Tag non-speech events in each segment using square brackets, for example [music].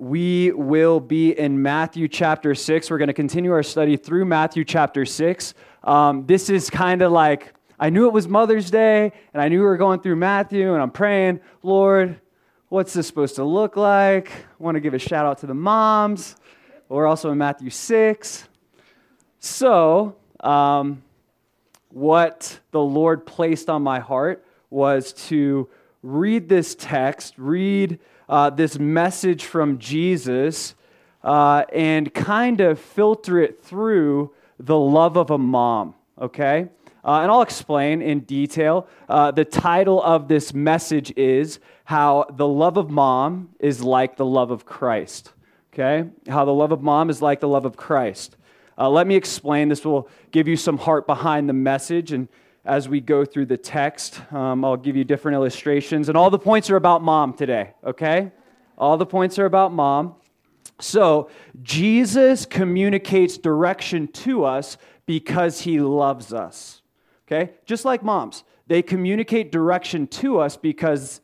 we will be in Matthew chapter 6. We're going to continue our study through Matthew chapter 6. Um, this is kind of like, I knew it was Mother's Day, and I knew we were going through Matthew, and I'm praying, Lord, what's this supposed to look like? I want to give a shout out to the moms. We're also in Matthew 6. So, um, what the Lord placed on my heart was to read this text, read uh, this message from Jesus uh, and kind of filter it through the love of a mom, okay? Uh, and I'll explain in detail. Uh, the title of this message is How the Love of Mom is Like the Love of Christ. Okay? How the love of mom is like the love of Christ. Uh, let me explain. This will give you some heart behind the message. And as we go through the text. Um, I'll give you different illustrations. And all the points are about mom today, okay? All the points are about mom. So, Jesus communicates direction to us because he loves us, okay? Just like moms, they communicate direction to us because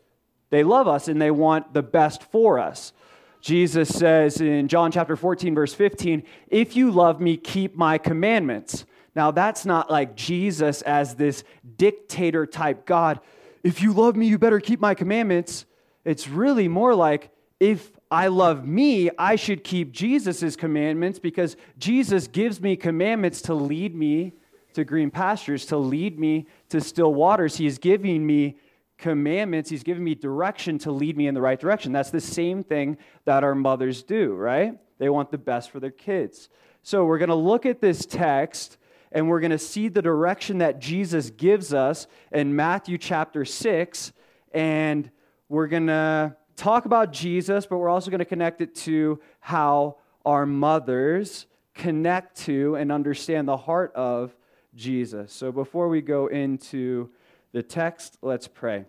they love us and they want the best for us. Jesus says in John chapter 14, verse 15, If you love me, keep my commandments. Now, that's not like Jesus as this dictator type God. If you love me, you better keep my commandments. It's really more like if I love me, I should keep Jesus' commandments because Jesus gives me commandments to lead me to green pastures, to lead me to still waters. He is giving me commandments, He's giving me direction to lead me in the right direction. That's the same thing that our mothers do, right? They want the best for their kids. So we're going to look at this text and we're going to see the direction that Jesus gives us in Matthew chapter 6. And we're going to talk about Jesus, but we're also going to connect it to how our mothers connect to and understand the heart of Jesus. So before we go into the text, let's pray.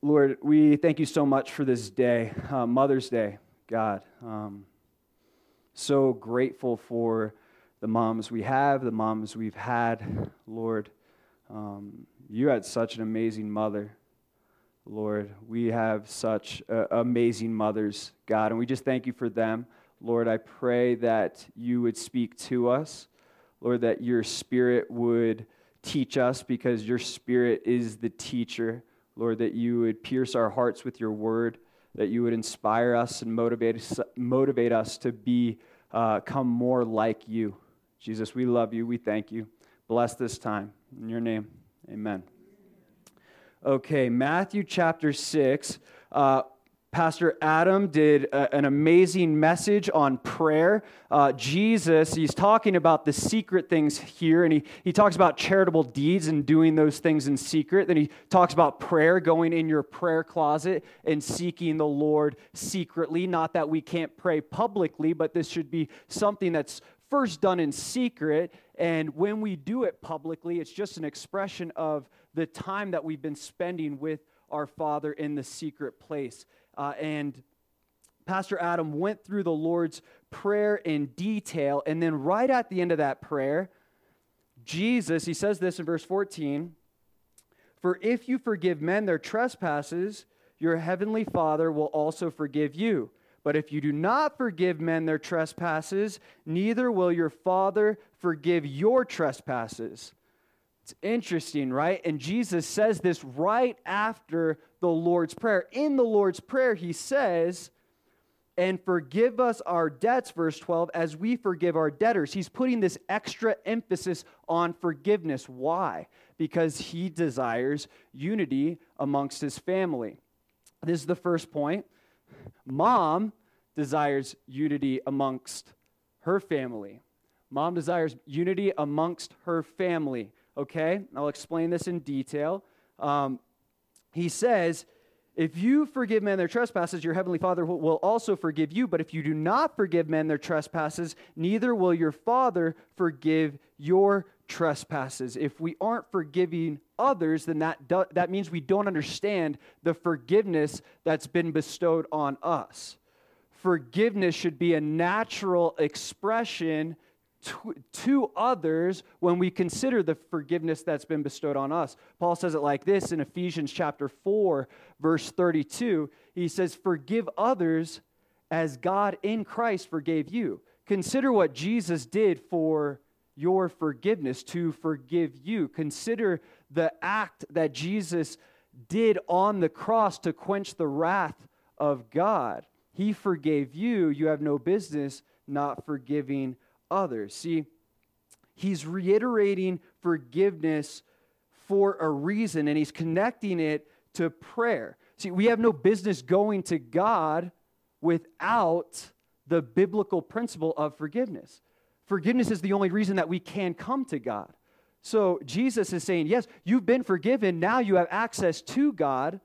Lord, we thank you so much for this day, uh, Mother's Day, God. Um, so grateful for the moms we have, the moms we've had. Lord, um, you had such an amazing mother. Lord, we have such uh, amazing mothers, God, and we just thank you for them. Lord, I pray that you would speak to us. Lord, that your spirit would teach us because your spirit is the teacher. Lord, that you would pierce our hearts with your word, that you would inspire us and motivate us, motivate us to be, uh, come more like you. Jesus, we love you. We thank you. Bless this time. In your name, amen. Okay, Matthew chapter 6. Uh, Pastor Adam did a, an amazing message on prayer. Uh, Jesus, he's talking about the secret things here, and he, he talks about charitable deeds and doing those things in secret. Then he talks about prayer, going in your prayer closet and seeking the Lord secretly. Not that we can't pray publicly, but this should be something that's first done in secret, and when we do it publicly, it's just an expression of the time that we've been spending with our Father in the secret place. Uh, and Pastor Adam went through the Lord's prayer in detail, and then right at the end of that prayer, Jesus, he says this in verse 14 For if you forgive men their trespasses, your heavenly Father will also forgive you. But if you do not forgive men their trespasses, neither will your Father forgive your trespasses. It's interesting, right? And Jesus says this right after the Lord's Prayer. In the Lord's Prayer, he says, and forgive us our debts, verse 12, as we forgive our debtors. He's putting this extra emphasis on forgiveness. Why? Because he desires unity amongst his family. This is the first point. Mom desires unity amongst her family. Mom desires unity amongst her family. Okay? I'll explain this in detail. Um, he says, if you forgive men their trespasses, your heavenly Father will also forgive you. But if you do not forgive men their trespasses, neither will your Father forgive your trespasses. If we aren't forgiving others, then that, do, that means we don't understand the forgiveness that's been bestowed on us. Forgiveness should be a natural expression to, to others when we consider the forgiveness that's been bestowed on us. Paul says it like this in Ephesians chapter 4, verse 32. He says, Forgive others as God in Christ forgave you. Consider what Jesus did for your forgiveness, to forgive you. Consider the act that Jesus did on the cross to quench the wrath of God. He forgave you. You have no business not forgiving others. See, he's reiterating forgiveness for a reason, and he's connecting it to prayer. See, we have no business going to God without the biblical principle of forgiveness. Forgiveness is the only reason that we can come to God. So Jesus is saying, yes, you've been forgiven. Now you have access to God.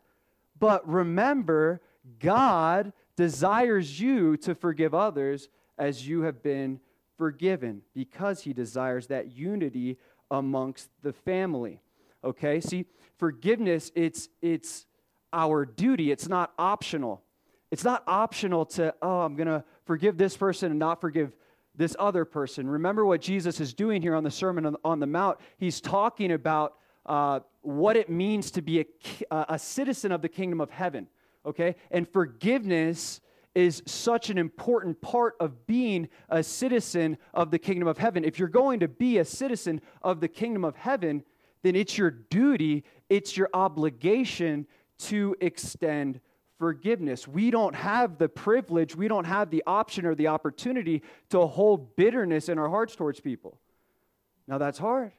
But remember, God desires you to forgive others as you have been forgiven because he desires that unity amongst the family. Okay? See, forgiveness it's it's our duty. It's not optional. It's not optional to, oh, I'm going to forgive this person and not forgive this other person. Remember what Jesus is doing here on the Sermon on the Mount. He's talking about uh, what it means to be a, a citizen of the kingdom of heaven, okay? And forgiveness is such an important part of being a citizen of the kingdom of heaven. If you're going to be a citizen of the kingdom of heaven, then it's your duty, it's your obligation to extend forgiveness. We don't have the privilege, we don't have the option or the opportunity to hold bitterness in our hearts towards people. Now, that's hard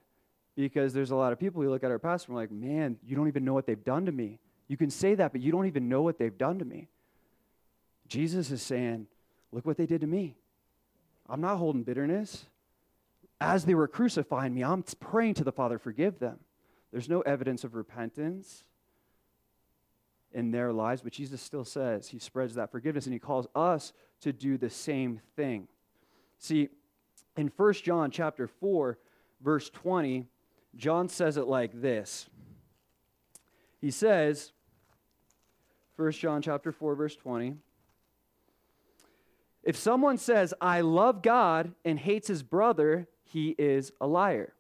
because there's a lot of people who look at our past and we're like, man, you don't even know what they've done to me. You can say that, but you don't even know what they've done to me. Jesus is saying, look what they did to me. I'm not holding bitterness. As they were crucifying me, I'm praying to the Father, forgive them. There's no evidence of repentance in their lives, but Jesus still says he spreads that forgiveness and he calls us to do the same thing. See, in 1 John chapter 4, verse 20, John says it like this. He says, 1 John chapter 4, verse 20, if someone says, I love God and hates his brother, he is a liar.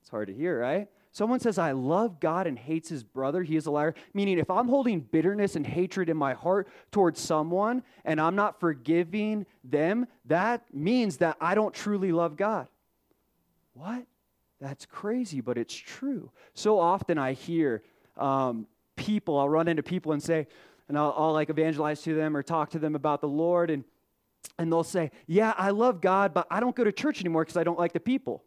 It's hard to hear, right? Someone says, I love God and hates his brother, he is a liar. Meaning, if I'm holding bitterness and hatred in my heart towards someone and I'm not forgiving them, that means that I don't truly love God. What? That's crazy, but it's true. So often I hear um, people, I'll run into people and say, and I'll, I'll like evangelize to them or talk to them about the Lord, and, and they'll say, Yeah, I love God, but I don't go to church anymore because I don't like the people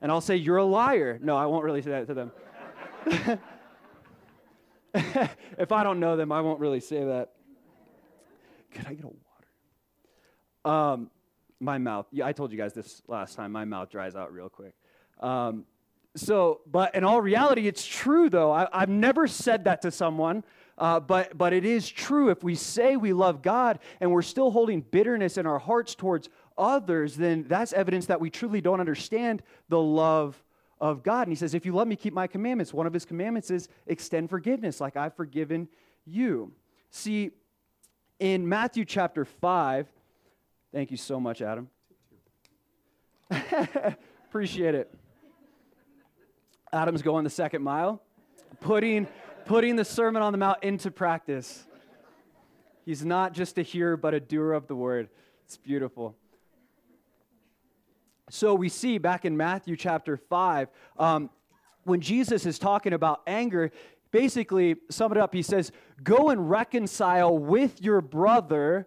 and I'll say, You're a liar. No, I won't really say that to them. [laughs] if I don't know them, I won't really say that. Could I get a water? Um, my mouth, yeah, I told you guys this last time, my mouth dries out real quick. Um, so, but in all reality, it's true though. I, have never said that to someone, uh, but, but it is true. If we say we love God and we're still holding bitterness in our hearts towards others, then that's evidence that we truly don't understand the love of God. And he says, If you love me, keep my commandments. One of his commandments is extend forgiveness, like I've forgiven you. See, in Matthew chapter 5, thank you so much, Adam. [laughs] Appreciate it. Adam's going the second mile, putting, putting the Sermon on the Mount into practice. He's not just a hearer, but a doer of the word. It's beautiful. So we see back in Matthew chapter 5, um, when Jesus is talking about anger, basically, sum it up, he says, Go and reconcile with your brother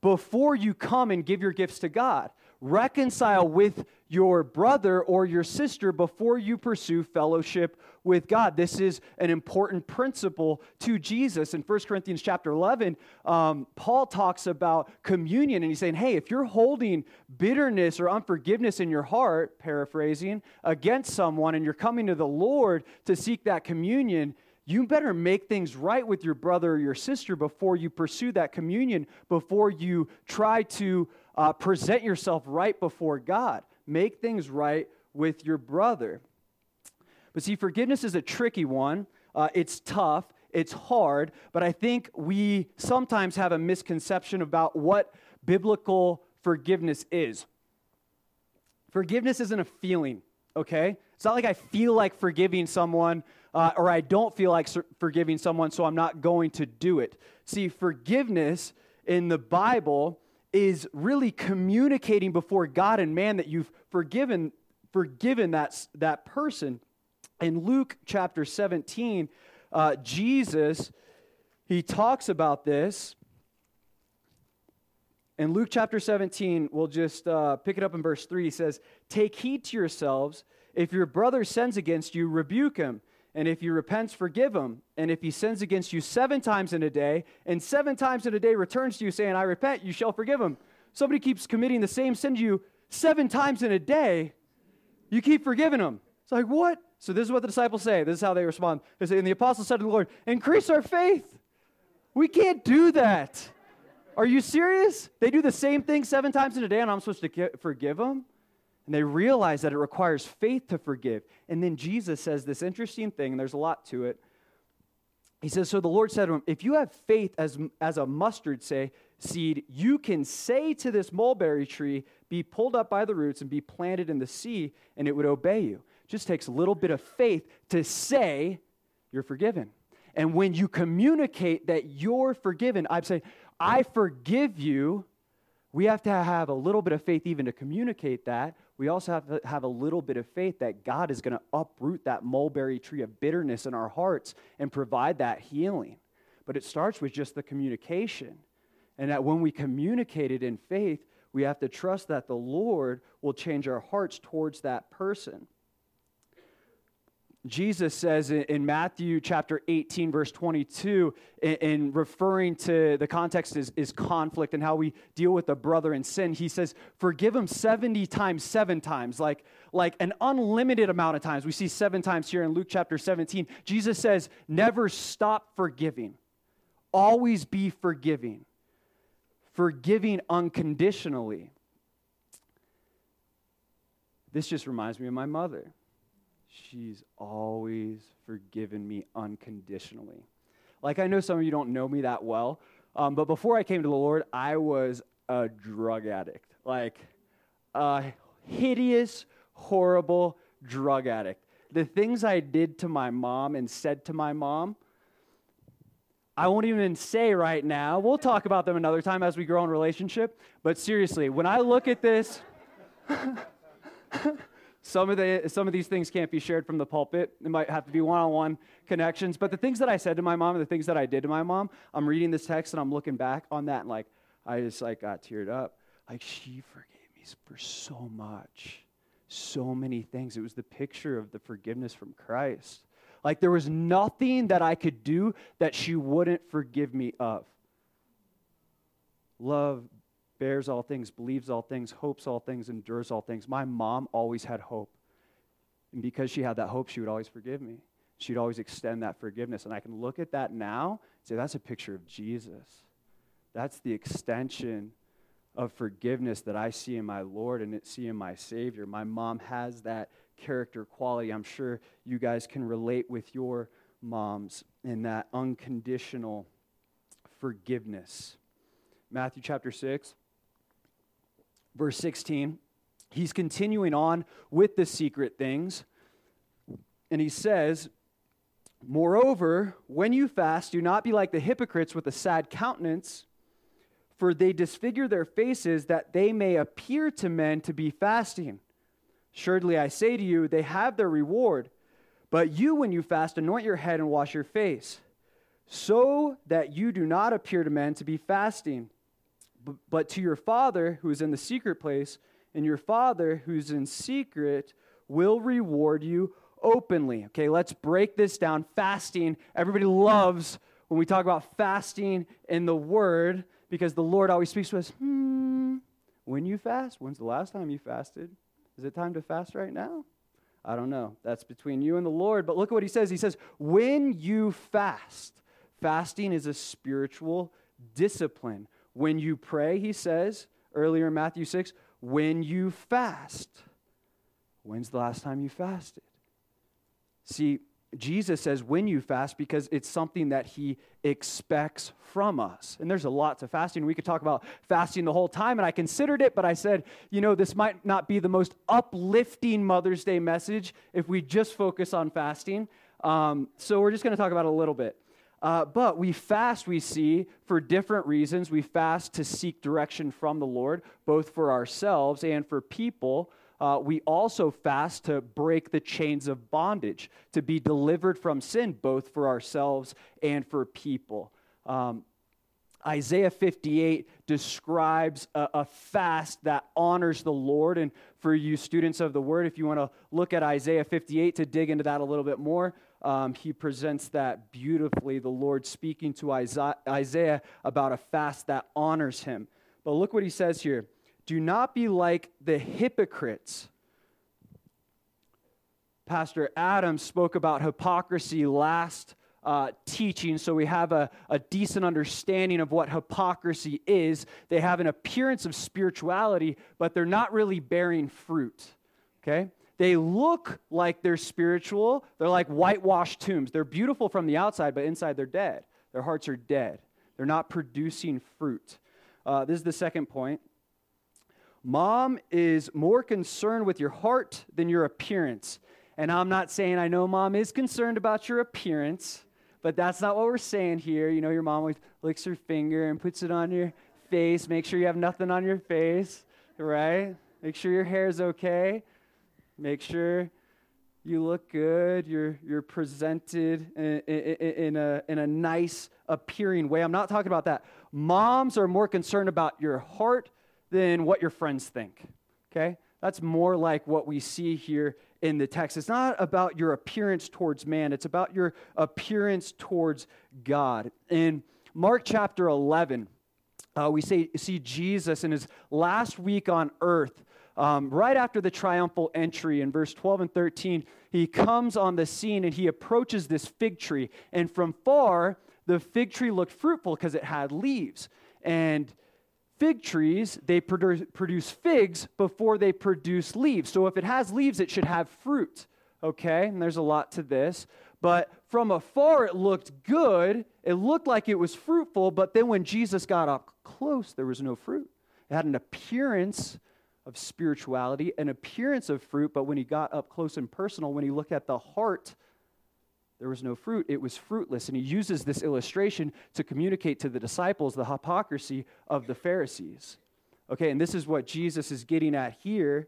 before you come and give your gifts to God. Reconcile with your brother or your sister before you pursue fellowship with God. This is an important principle to Jesus. In 1 Corinthians chapter 11, um, Paul talks about communion, and he's saying, hey, if you're holding bitterness or unforgiveness in your heart, paraphrasing, against someone, and you're coming to the Lord to seek that communion, you better make things right with your brother or your sister before you pursue that communion, before you try to uh, present yourself right before God. Make things right with your brother. But see, forgiveness is a tricky one. Uh, it's tough, it's hard, but I think we sometimes have a misconception about what biblical forgiveness is. Forgiveness isn't a feeling, okay? It's not like I feel like forgiving someone uh, or I don't feel like forgiving someone, so I'm not going to do it. See, forgiveness in the Bible is really communicating before God and man that you've forgiven forgiven that, that person. In Luke chapter 17, uh, Jesus, he talks about this. In Luke chapter 17, we'll just uh, pick it up in verse 3. He says, Take heed to yourselves. If your brother sins against you, rebuke him. And if he repents, forgive him. And if he sins against you seven times in a day, and seven times in a day returns to you saying, I repent, you shall forgive him. Somebody keeps committing the same sin to you seven times in a day, you keep forgiving them. It's like, what? So this is what the disciples say. This is how they respond. They say, and the apostles said to the Lord, increase our faith. We can't do that. Are you serious? They do the same thing seven times in a day, and I'm supposed to forgive them? And they realize that it requires faith to forgive. And then Jesus says this interesting thing, and there's a lot to it. He says, So the Lord said to him, If you have faith as, as a mustard say, seed, you can say to this mulberry tree, Be pulled up by the roots and be planted in the sea, and it would obey you. Just takes a little bit of faith to say, You're forgiven. And when you communicate that you're forgiven, I'm saying, I forgive you. We have to have a little bit of faith even to communicate that we also have to have a little bit of faith that God is going to uproot that mulberry tree of bitterness in our hearts and provide that healing. But it starts with just the communication. And that when we communicate it in faith, we have to trust that the Lord will change our hearts towards that person. Jesus says in Matthew chapter 18, verse 22, in, referring to the context is, is conflict and how we deal with a brother in sin, he says, Forgive him 70 times, seven times, like, like an unlimited amount of times. We see seven times here in Luke chapter 17. Jesus says, Never stop forgiving, always be forgiving, forgiving unconditionally. This just reminds me of my mother she's always forgiven me unconditionally. Like, I know some of you don't know me that well, um, but before I came to the Lord, I was a drug addict. Like, a hideous, horrible drug addict. The things I did to my mom and said to my mom, I won't even say right now. We'll talk about them another time as we grow in relationship. But seriously, when I look at this, [laughs] Some of, the, some of these things can't be shared from the pulpit. It might have to be one on one connections. But the things that I said to my mom and the things that I did to my mom, I'm reading this text and I'm looking back on that and like, I just like got teared up. Like, she forgave me for so much, so many things. It was the picture of the forgiveness from Christ. Like, there was nothing that I could do that she wouldn't forgive me of. Love bears all things, believes all things, hopes all things, endures all things. My mom always had hope. And because she had that hope, she would always forgive me. She'd always extend that forgiveness. And I can look at that now and say, that's a picture of Jesus. That's the extension of forgiveness that I see in my Lord and see in my Savior. My mom has that character quality. I'm sure you guys can relate with your moms in that unconditional forgiveness. Matthew chapter 6 verse 16, he's continuing on with the secret things. And he says, Moreover, when you fast, do not be like the hypocrites with a sad countenance, for they disfigure their faces that they may appear to men to be fasting. Surely I say to you, they have their reward. But you, when you fast, anoint your head and wash your face, so that you do not appear to men to be fasting but to your Father who is in the secret place, and your Father who's in secret will reward you openly. Okay, let's break this down. Fasting, everybody loves when we talk about fasting in the Word because the Lord always speaks to us. Hmm, when you fast, when's the last time you fasted? Is it time to fast right now? I don't know. That's between you and the Lord. But look at what he says. He says, when you fast, fasting is a spiritual discipline when you pray, he says earlier in Matthew 6, when you fast. When's the last time you fasted? See, Jesus says when you fast because it's something that he expects from us. And there's a lot to fasting. We could talk about fasting the whole time, and I considered it, but I said, you know, this might not be the most uplifting Mother's Day message if we just focus on fasting. Um, so we're just going to talk about it a little bit. Uh, but we fast, we see, for different reasons. We fast to seek direction from the Lord, both for ourselves and for people. Uh, we also fast to break the chains of bondage, to be delivered from sin, both for ourselves and for people. Um, Isaiah 58 describes a, a, fast that honors the Lord. And for you students of the word, if you want to look at Isaiah 58 to dig into that a little bit more, um, he presents that beautifully, the Lord speaking to Isaiah about a fast that honors him. But look what he says here Do not be like the hypocrites. Pastor Adam spoke about hypocrisy last uh, teaching, so we have a, a decent understanding of what hypocrisy is. They have an appearance of spirituality, but they're not really bearing fruit. Okay? They look like they're spiritual. They're like whitewashed tombs. They're beautiful from the outside, but inside they're dead. Their hearts are dead. They're not producing fruit. Uh, this is the second point. Mom is more concerned with your heart than your appearance. And I'm not saying I know mom is concerned about your appearance, but that's not what we're saying here. You know, your mom licks her finger and puts it on your face. Make sure you have nothing on your face, right? Make sure your hair is okay. Make sure you look good. You're, you're presented in, in, in, a, in a nice appearing way. I'm not talking about that. Moms are more concerned about your heart than what your friends think. Okay? That's more like what we see here in the text. It's not about your appearance towards man, it's about your appearance towards God. In Mark chapter 11, uh, we say, see Jesus in his last week on earth um, right after the triumphal entry in verse 12 and 13, he comes on the scene and he approaches this fig tree. And from far, the fig tree looked fruitful because it had leaves. And fig trees, they produce figs before they produce leaves. So if it has leaves, it should have fruit. Okay? And there's a lot to this. But from afar, it looked good. It looked like it was fruitful. But then when Jesus got up close, there was no fruit. It had an appearance of spirituality, an appearance of fruit, but when he got up close and personal, when he looked at the heart, there was no fruit. It was fruitless. And he uses this illustration to communicate to the disciples the hypocrisy of the Pharisees. Okay, and this is what Jesus is getting at here.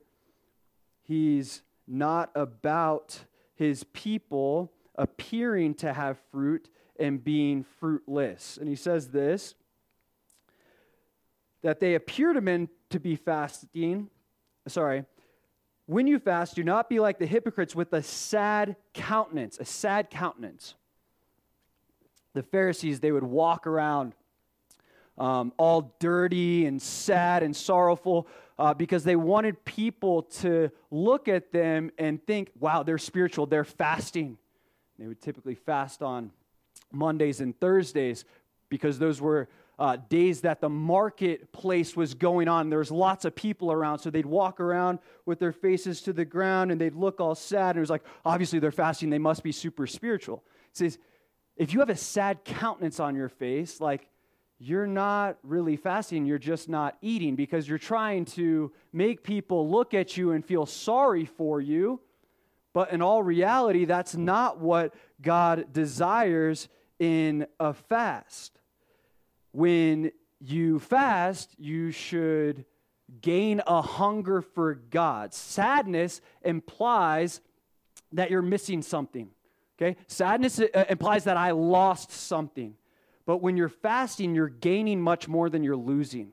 He's not about his people appearing to have fruit and being fruitless. And he says this that they appear to men to be fasting. Sorry. When you fast, do not be like the hypocrites with a sad countenance, a sad countenance. The Pharisees, they would walk around um, all dirty and sad and sorrowful uh, because they wanted people to look at them and think, wow, they're spiritual, they're fasting. They would typically fast on Mondays and Thursdays because those were uh, days that the marketplace was going on. There was lots of people around, so they'd walk around with their faces to the ground and they'd look all sad. And it was like, obviously, they're fasting, they must be super spiritual. It says, if you have a sad countenance on your face, like you're not really fasting, you're just not eating because you're trying to make people look at you and feel sorry for you. But in all reality, that's not what God desires in a fast when you fast, you should gain a hunger for God. Sadness implies that you're missing something. Okay? Sadness uh, implies that I lost something. But when you're fasting, you're gaining much more than you're losing.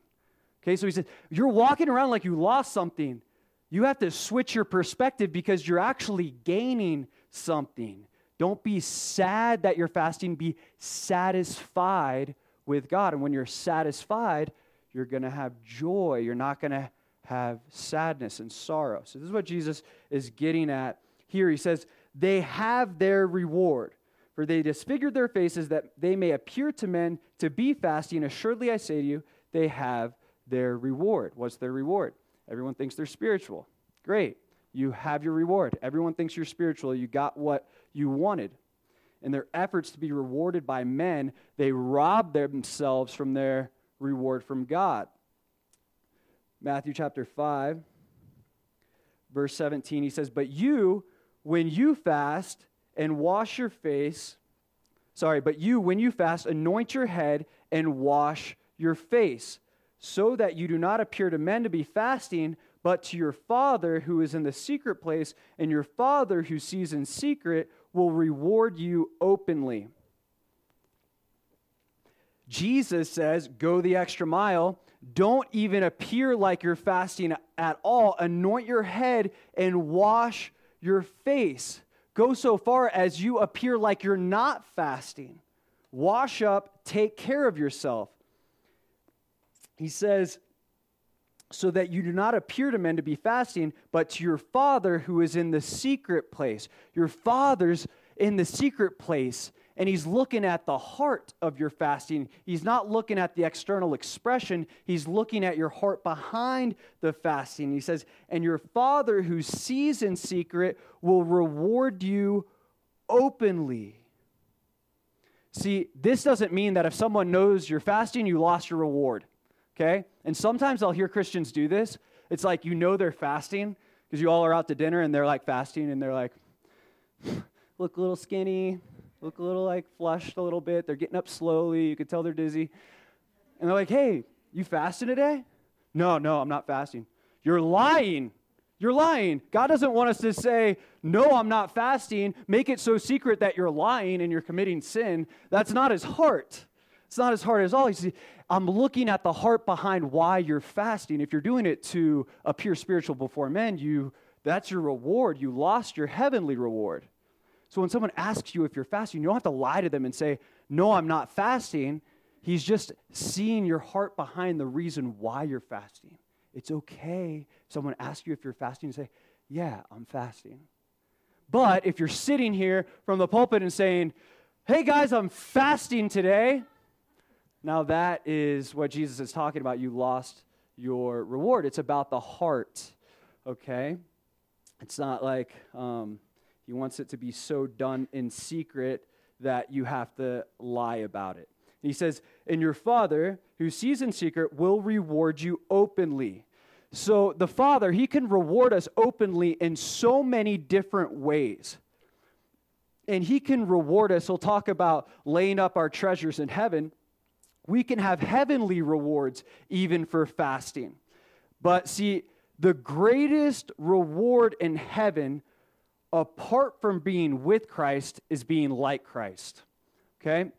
Okay? So he says, you're walking around like you lost something. You have to switch your perspective because you're actually gaining something. Don't be sad that you're fasting, be satisfied with God. And when you're satisfied, you're going to have joy. You're not going to have sadness and sorrow. So, this is what Jesus is getting at here. He says, They have their reward, for they disfigured their faces that they may appear to men to be fasting. Assuredly, I say to you, they have their reward. What's their reward? Everyone thinks they're spiritual. Great. You have your reward. Everyone thinks you're spiritual. You got what you wanted. In their efforts to be rewarded by men, they rob themselves from their reward from God. Matthew chapter 5, verse 17, he says, But you, when you fast and wash your face, sorry, but you, when you fast, anoint your head and wash your face, so that you do not appear to men to be fasting, but to your Father who is in the secret place, and your Father who sees in secret will reward you openly. Jesus says, Go the extra mile. Don't even appear like you're fasting at all. Anoint your head and wash your face. Go so far as you appear like you're not fasting. Wash up, take care of yourself. He says, so that you do not appear to men to be fasting, but to your Father who is in the secret place. Your Father's in the secret place and he's looking at the heart of your fasting. He's not looking at the external expression, he's looking at your heart behind the fasting. He says, And your Father who sees in secret will reward you openly. See, this doesn't mean that if someone knows you're fasting, you lost your reward. Okay? And sometimes I'll hear Christians do this. It's like you know they're fasting because you all are out to dinner and they're like fasting and they're like, [sighs] look a little skinny, look a little like flushed a little bit. They're getting up slowly. You can tell they're dizzy. And they're like, hey, you fasting today? No, no, I'm not fasting. You're lying. You're lying. God doesn't want us to say, no, I'm not fasting. Make it so secret that you're lying and you're committing sin. That's not his heart. It's not as hard as all. He's, I'm looking at the heart behind why you're fasting. If you're doing it to appear spiritual before men, you that's your reward. You lost your heavenly reward. So when someone asks you if you're fasting, you don't have to lie to them and say, No, I'm not fasting. He's just seeing your heart behind the reason why you're fasting. It's okay. Someone asks you if you're fasting, and say, Yeah, I'm fasting. But if you're sitting here from the pulpit and saying, Hey guys, I'm fasting today, now that is what Jesus is talking about. You lost your reward. It's about the heart, okay? It's not like, um, he wants it to be so done in secret that you have to lie about it. he says, And your Father, who sees in secret, will reward you openly. So the Father, He can reward us openly in so many different ways. And He can reward us. He'll talk about laying up our treasures in heaven. We can have heavenly rewards even for fasting. But see, the greatest reward in heaven apart from being with Christ is being like Christ. Okay?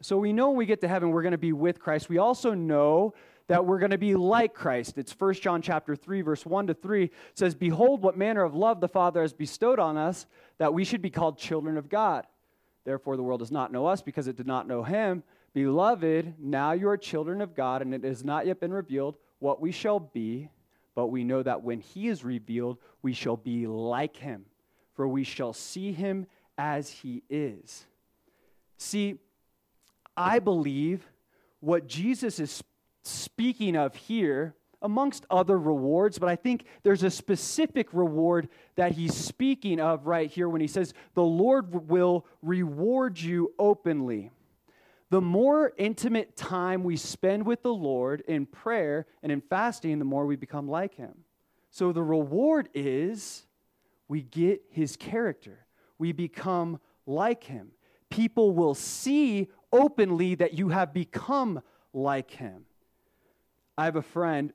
So we know when we get to heaven we're going to be with Christ. We also know that we're going to be like Christ. It's 1 John chapter 3 verse 1 to 3 says behold what manner of love the Father has bestowed on us that we should be called children of God. Therefore the world does not know us because it did not know him. Beloved, now you are children of God and it has not yet been revealed what we shall be, but we know that when he is revealed we shall be like him for we shall see him as he is. See, I believe what Jesus is speaking of here, amongst other rewards, but I think there's a specific reward that he's speaking of right here when he says, The Lord will reward you openly. The more intimate time we spend with the Lord in prayer and in fasting, the more we become like him. So the reward is we get his character. We become like him. People will see openly that you have become like him. I have a friend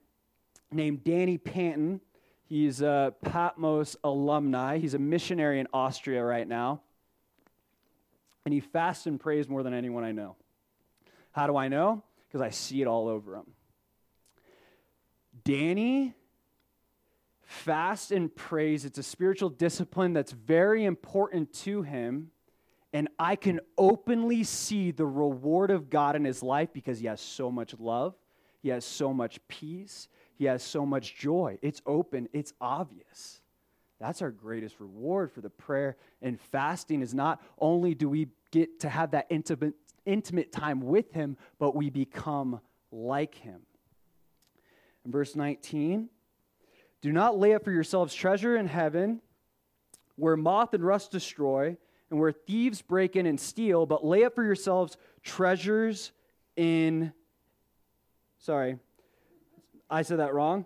named Danny Panton. He's a Patmos alumni. He's a missionary in Austria right now. And he fasts and prays more than anyone I know. How do I know? Because I see it all over him. Danny fast and prays. It's a spiritual discipline that's very important to him. And I can openly see the reward of God in his life because he has so much love, he has so much peace, he has so much joy. It's open, it's obvious. That's our greatest reward for the prayer and fasting is not only do we get to have that intimate, intimate time with him, but we become like him. In verse 19, do not lay up for yourselves treasure in heaven where moth and rust destroy and where thieves break in and steal, but lay up for yourselves treasures in. Sorry, I said that wrong.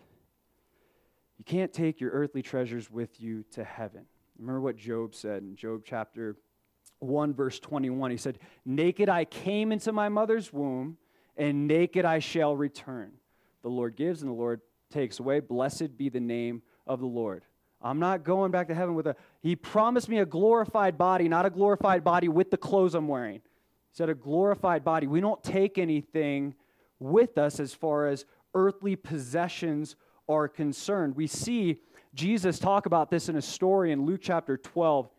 You can't take your earthly treasures with you to heaven. Remember what Job said in Job chapter 1, verse 21. He said, Naked I came into my mother's womb, and naked I shall return. The Lord gives, and the Lord takes away. Blessed be the name of the Lord. I'm not going back to heaven with a. He promised me a glorified body, not a glorified body with the clothes I'm wearing. He said a glorified body. We don't take anything with us as far as earthly possessions are concerned. We see Jesus talk about this in a story in Luke chapter 12.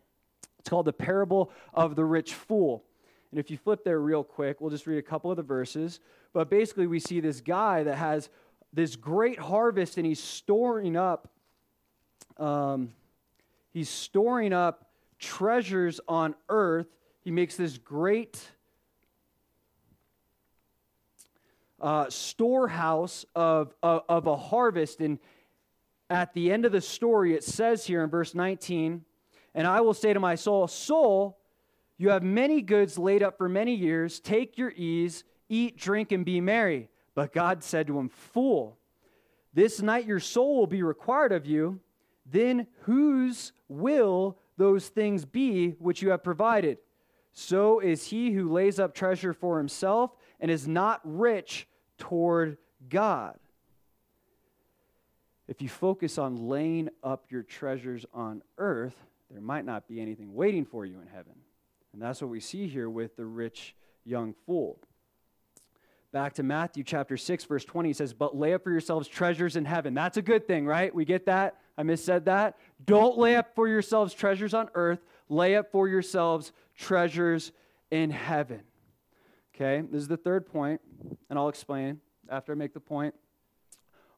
It's called the parable of the rich fool. And if you flip there real quick, we'll just read a couple of the verses. But basically, we see this guy that has this great harvest and he's storing up um, he's storing up treasures on earth. He makes this great uh, storehouse of, of, of a harvest. And at the end of the story, it says here in verse 19, And I will say to my soul, Soul, you have many goods laid up for many years. Take your ease, eat, drink, and be merry. But God said to him, Fool, this night your soul will be required of you then whose will those things be which you have provided? So is he who lays up treasure for himself and is not rich toward God. If you focus on laying up your treasures on earth, there might not be anything waiting for you in heaven. And that's what we see here with the rich young fool. Back to Matthew chapter 6, verse 20, he says, But lay up for yourselves treasures in heaven. That's a good thing, right? We get that? I missaid that. Don't lay up for yourselves treasures on earth, lay up for yourselves treasures in heaven. Okay, this is the third point, and I'll explain after I make the point.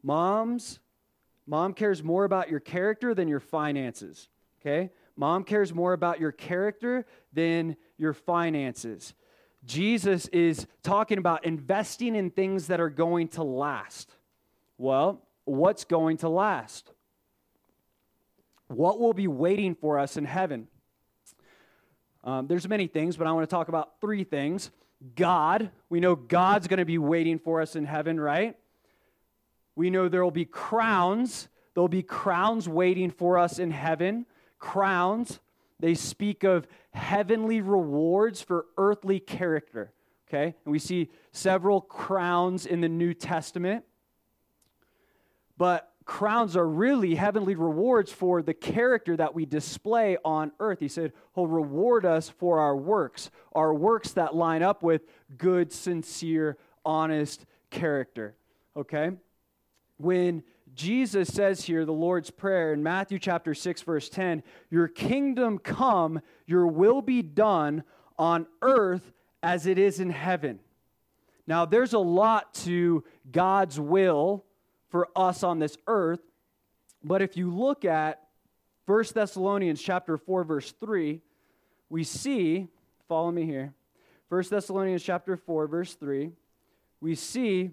Moms, mom cares more about your character than your finances. Okay? Mom cares more about your character than your finances. Jesus is talking about investing in things that are going to last. Well, what's going to last? What will be waiting for us in heaven? Um, there's many things, but I want to talk about three things. God, we know God's going to be waiting for us in heaven, right? We know there will be crowns. There'll be crowns waiting for us in heaven. Crowns, they speak of heavenly rewards for earthly character, okay? And we see several crowns in the New Testament. But crowns are really heavenly rewards for the character that we display on earth. He said, He'll reward us for our works, our works that line up with good, sincere, honest character. Okay? When Jesus says here, the Lord's Prayer in Matthew chapter 6, verse 10, Your kingdom come, your will be done on earth as it is in heaven. Now, there's a lot to God's will for us on this earth. But if you look at 1 Thessalonians chapter 4 verse 3, we see, follow me here. 1 Thessalonians chapter 4 verse 3, we see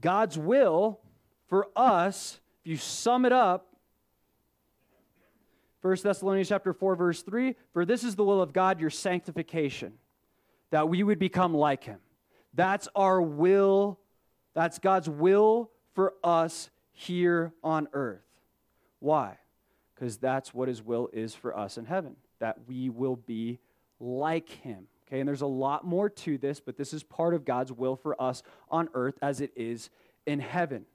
God's will for us, if you sum it up, 1 Thessalonians chapter 4 verse 3, for this is the will of God your sanctification, that we would become like him. That's our will that's God's will for us here on earth. Why? Because that's what His will is for us in heaven, that we will be like Him. Okay, and there's a lot more to this, but this is part of God's will for us on earth as it is in heaven.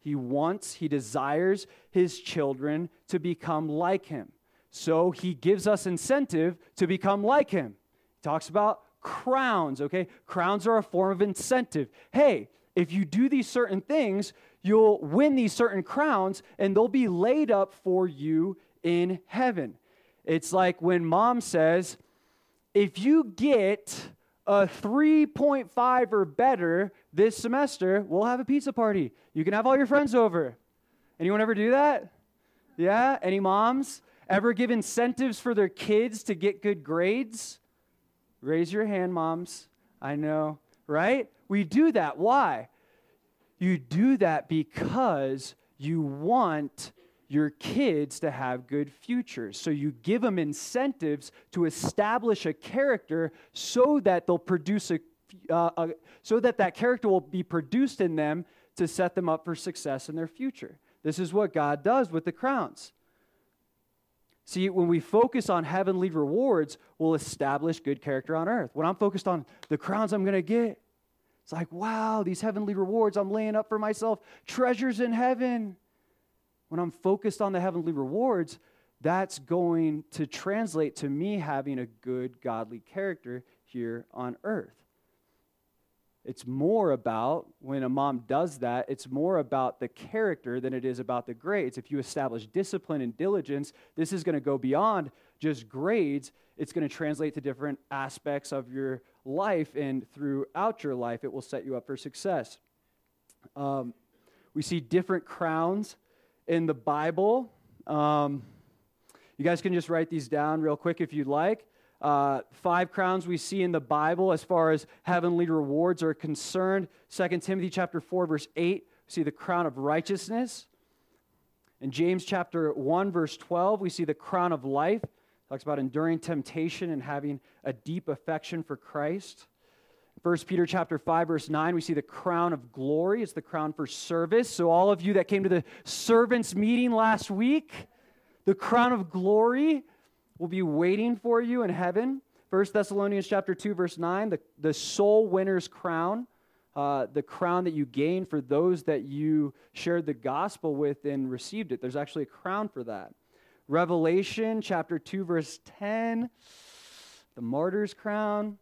He wants, He desires His children to become like Him. So He gives us incentive to become like Him. He talks about crowns, okay? Crowns are a form of incentive. Hey, if you do these certain things, you'll win these certain crowns and they'll be laid up for you in heaven. It's like when mom says, if you get a 3.5 or better this semester, we'll have a pizza party. You can have all your friends over. Anyone ever do that? Yeah? Any moms ever give incentives for their kids to get good grades? Raise your hand, moms. I know, right? We do that. Why? You do that because you want your kids to have good futures. So you give them incentives to establish a character so that they'll produce a, uh, a, so that that character will be produced in them to set them up for success in their future. This is what God does with the crowns. See, when we focus on heavenly rewards, we'll establish good character on earth. When I'm focused on the crowns I'm going to get, it's like, wow, these heavenly rewards I'm laying up for myself, treasures in heaven when I'm focused on the heavenly rewards, that's going to translate to me having a good, godly character here on earth. It's more about, when a mom does that, it's more about the character than it is about the grades. If you establish discipline and diligence, this is going to go beyond just grades. It's going to translate to different aspects of your life, and throughout your life, it will set you up for success. Um, we see different crowns in the Bible. Um, you guys can just write these down real quick if you'd like. Uh, five crowns we see in the Bible as far as heavenly rewards are concerned. 2 Timothy chapter 4, verse 8, we see the crown of righteousness. In James chapter 1, verse 12, we see the crown of life. It talks about enduring temptation and having a deep affection for Christ. 1 Peter chapter 5 verse 9 we see the crown of glory it's the crown for service so all of you that came to the servants meeting last week the crown of glory will be waiting for you in heaven 1 Thessalonians chapter 2 verse 9 the, the soul winner's crown uh, the crown that you gain for those that you shared the gospel with and received it there's actually a crown for that Revelation chapter 2 verse 10 the martyr's crown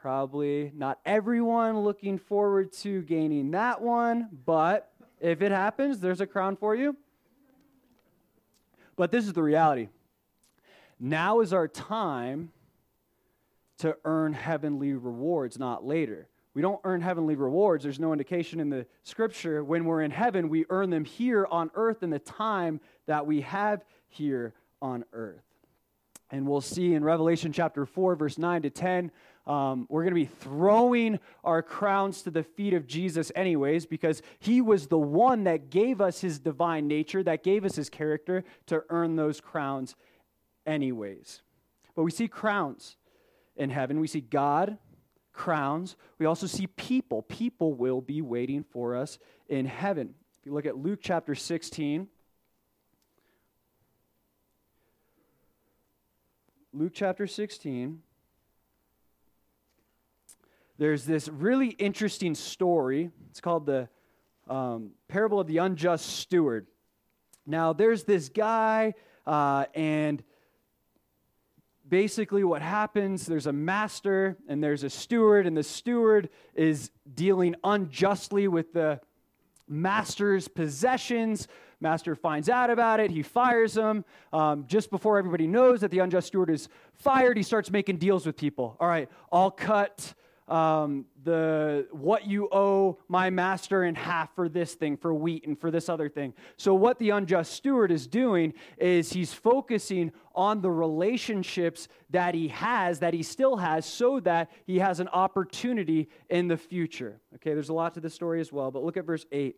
Probably not everyone looking forward to gaining that one, but if it happens, there's a crown for you. But this is the reality. Now is our time to earn heavenly rewards, not later. We don't earn heavenly rewards. There's no indication in the scripture. When we're in heaven, we earn them here on earth in the time that we have here on earth. And we'll see in Revelation chapter 4, verse 9 to 10, um, we're going to be throwing our crowns to the feet of Jesus, anyways, because he was the one that gave us his divine nature, that gave us his character to earn those crowns, anyways. But we see crowns in heaven. We see God, crowns. We also see people. People will be waiting for us in heaven. If you look at Luke chapter 16, Luke chapter 16 there's this really interesting story. It's called the um, Parable of the Unjust Steward. Now, there's this guy, uh, and basically what happens there's a master and there's a steward, and the steward is dealing unjustly with the master's possessions. Master finds out about it. He fires him. Um, just before everybody knows that the unjust steward is fired, he starts making deals with people. All right, I'll cut um, the what you owe my master in half for this thing, for wheat, and for this other thing. So what the unjust steward is doing is he's focusing on the relationships that he has, that he still has, so that he has an opportunity in the future. Okay, there's a lot to this story as well, but look at verse 8. It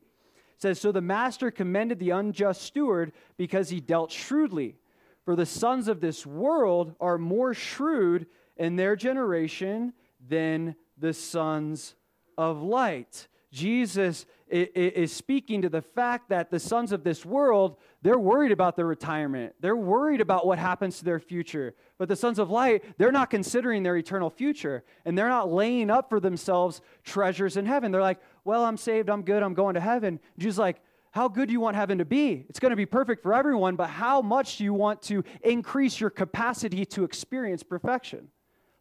says, So the master commended the unjust steward because he dealt shrewdly. For the sons of this world are more shrewd in their generation than the sons of light. Jesus is speaking to the fact that the sons of this world, they're worried about their retirement. They're worried about what happens to their future. But the sons of light, they're not considering their eternal future. And they're not laying up for themselves treasures in heaven. They're like, well, I'm saved, I'm good, I'm going to heaven. Jesus like, how good do you want heaven to be? It's going to be perfect for everyone, but how much do you want to increase your capacity to experience perfection?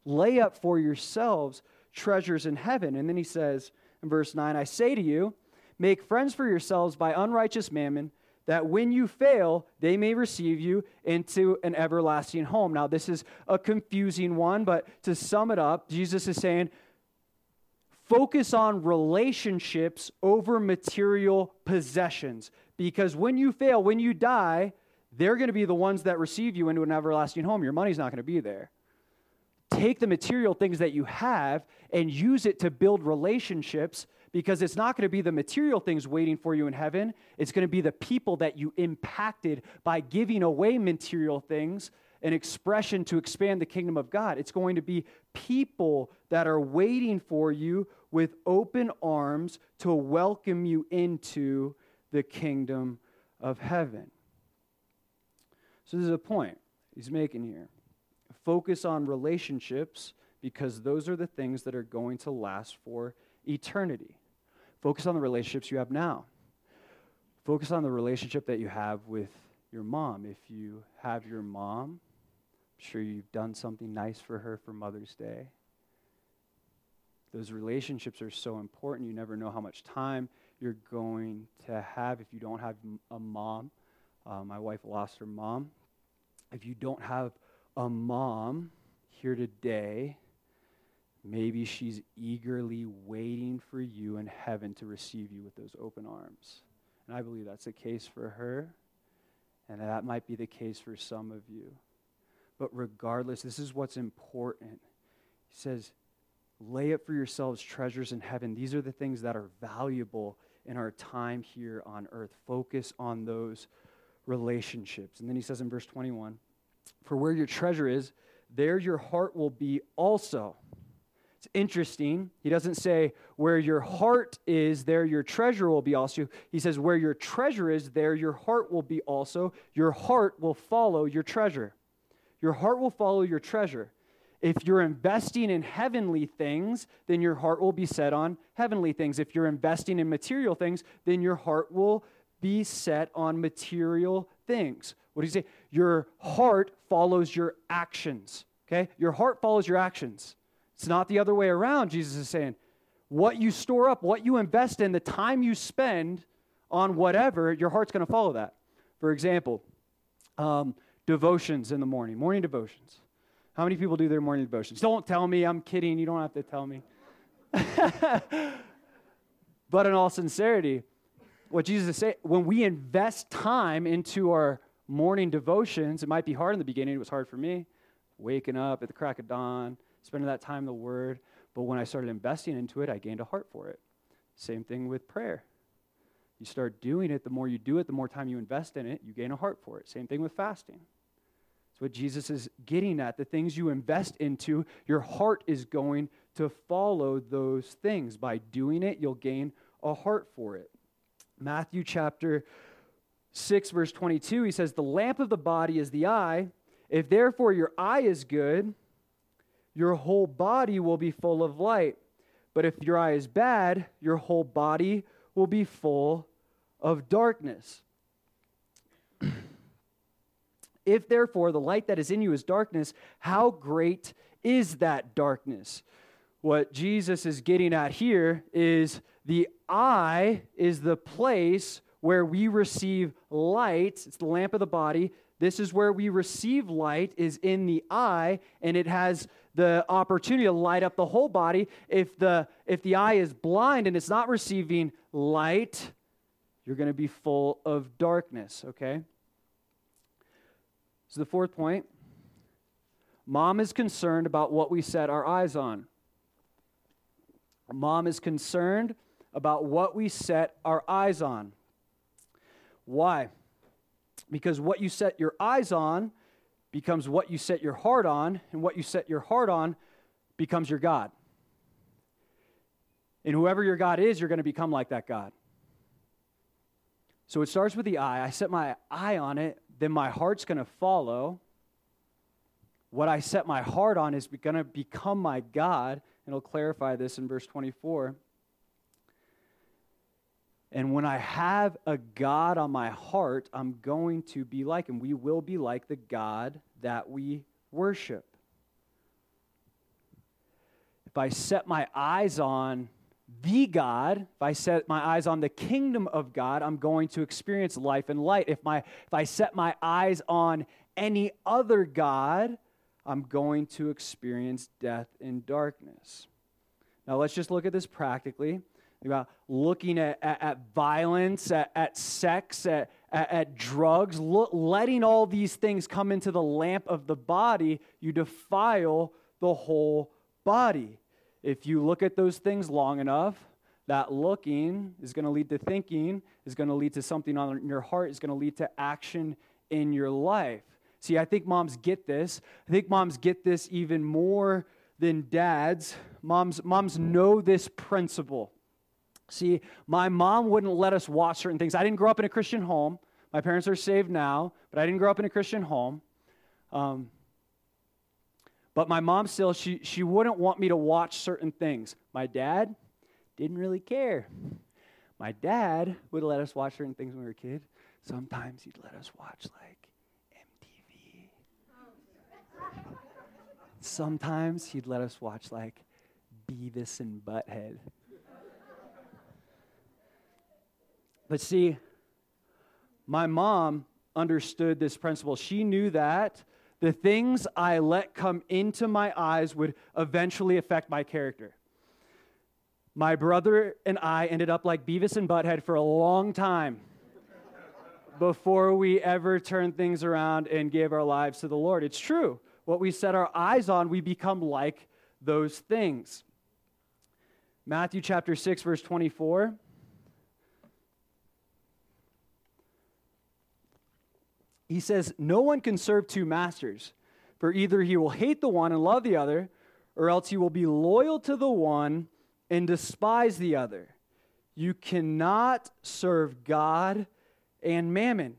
Lay up for yourselves treasures in heaven. And then he says in verse 9, I say to you, make friends for yourselves by unrighteous mammon, that when you fail, they may receive you into an everlasting home. Now, this is a confusing one, but to sum it up, Jesus is saying, focus on relationships over material possessions. Because when you fail, when you die, they're going to be the ones that receive you into an everlasting home. Your money's not going to be there. Take the material things that you have and use it to build relationships because it's not going to be the material things waiting for you in heaven. It's going to be the people that you impacted by giving away material things an expression to expand the kingdom of God. It's going to be people that are waiting for you with open arms to welcome you into the kingdom of heaven. So, this is a point he's making here. Focus on relationships because those are the things that are going to last for eternity. Focus on the relationships you have now. Focus on the relationship that you have with your mom. If you have your mom, I'm sure you've done something nice for her for Mother's Day. Those relationships are so important. You never know how much time you're going to have if you don't have a mom. Uh, my wife lost her mom. If you don't have a mom here today, maybe she's eagerly waiting for you in heaven to receive you with those open arms. And I believe that's the case for her, and that might be the case for some of you. But regardless, this is what's important. He says, Lay up for yourselves treasures in heaven. These are the things that are valuable in our time here on earth. Focus on those relationships. And then he says in verse 21 For where your treasure is, there your heart will be also. It's interesting. He doesn't say, Where your heart is, there your treasure will be also. He says, Where your treasure is, there your heart will be also. Your heart will follow your treasure. Your heart will follow your treasure. If you're investing in heavenly things, then your heart will be set on heavenly things. If you're investing in material things, then your heart will be set on material things. What do you say? Your heart follows your actions. Okay? Your heart follows your actions. It's not the other way around, Jesus is saying. What you store up, what you invest in, the time you spend on whatever, your heart's going to follow that. For example, um, devotions in the morning, morning devotions. How many people do their morning devotions? Don't tell me, I'm kidding. You don't have to tell me. [laughs] but in all sincerity, what Jesus is saying, when we invest time into our morning devotions, it might be hard in the beginning. It was hard for me, waking up at the crack of dawn, spending that time in the Word. But when I started investing into it, I gained a heart for it. Same thing with prayer. You start doing it, the more you do it, the more time you invest in it, you gain a heart for it. Same thing with fasting It's what Jesus is getting at. The things you invest into, your heart is going to follow those things. By doing it, you'll gain a heart for it. Matthew chapter 6, verse 22, he says, The lamp of the body is the eye. If therefore your eye is good, your whole body will be full of light. But if your eye is bad, your whole body will be full of darkness. [clears throat] If therefore the light that is in you is darkness, how great is that darkness? What Jesus is getting at here is the eye is the place where we receive light. It's the lamp of the body. This is where we receive light is in the eye and it has the opportunity to light up the whole body. If the if the eye is blind and it's not receiving light, you're going to be full of darkness, okay? So, the fourth point mom is concerned about what we set our eyes on. Mom is concerned about what we set our eyes on. Why? Because what you set your eyes on becomes what you set your heart on, and what you set your heart on becomes your God. And whoever your God is, you're going to become like that God. So it starts with the eye. I set my eye on it, then my heart's going to follow. What I set my heart on is going to become my God. And he'll clarify this in verse 24. And when I have a God on my heart, I'm going to be like him. We will be like the God that we worship. If I set my eyes on the God, if I set my eyes on the kingdom of God, I'm going to experience life and light. If, my, if I set my eyes on any other God, I'm going to experience death and darkness. Now, let's just look at this practically. About looking at, at, at violence, at, at sex, at, at, drugs, lo- letting all these things come into the lamp of the body, you defile the whole body. If you look at those things long enough, that looking is going to lead to thinking, is going to lead to something on your heart, is going to lead to action in your life. See, I think moms get this. I think moms get this even more than dads. Moms, moms know this principle. See, my mom wouldn't let us watch certain things. I didn't grow up in a Christian home. My parents are saved now, but I didn't grow up in a Christian home. Um, but my mom still, she, she wouldn't want me to watch certain things. My dad didn't really care. My dad would let us watch certain things when we were a kid. Sometimes he'd let us watch like MTV. Sometimes he'd let us watch like Beavis and Butthead. But see, my mom understood this principle. She knew that the things I let come into my eyes would eventually affect my character. My brother and I ended up like Beavis and Butthead for a long time before we ever turned things around and gave our lives to the Lord. It's true. What we set our eyes on, we become like those things. Matthew chapter 6, verse 24. He says, No one can serve two masters, for either he will hate the one and love the other, or else he will be loyal to the one and despise the other. You cannot serve God and mammon.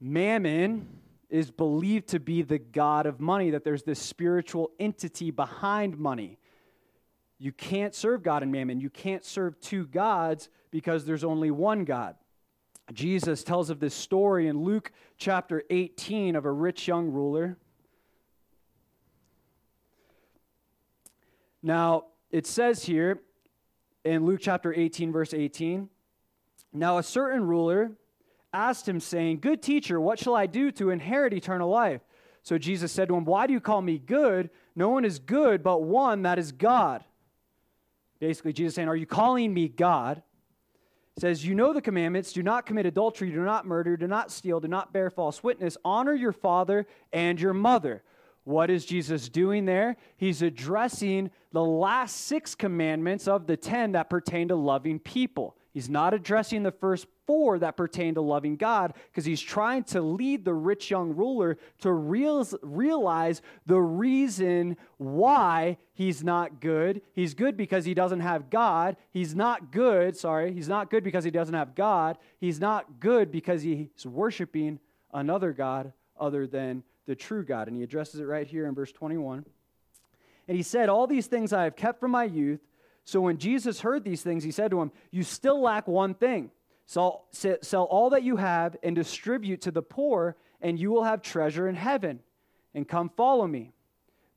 Mammon is believed to be the God of money, that there's this spiritual entity behind money. You can't serve God and mammon. You can't serve two gods because there's only one God. Jesus tells of this story in Luke chapter 18 of a rich young ruler. Now, it says here in Luke chapter 18, verse 18 Now a certain ruler asked him, saying, Good teacher, what shall I do to inherit eternal life? So Jesus said to him, Why do you call me good? No one is good but one, that is God. Basically, Jesus saying, Are you calling me God? Says, You know the commandments do not commit adultery, do not murder, do not steal, do not bear false witness, honor your father and your mother. What is Jesus doing there? He's addressing the last six commandments of the ten that pertain to loving people. He's not addressing the first four that pertain to loving God because he's trying to lead the rich young ruler to real, realize the reason why he's not good. He's good because he doesn't have God. He's not good, sorry, he's not good because he doesn't have God. He's not good because he's worshiping another God other than the true God. And he addresses it right here in verse 21. And he said, All these things I have kept from my youth. So when Jesus heard these things, he said to him, You still lack one thing. Sell, all that you have and distribute to the poor, and you will have treasure in heaven. And come follow me.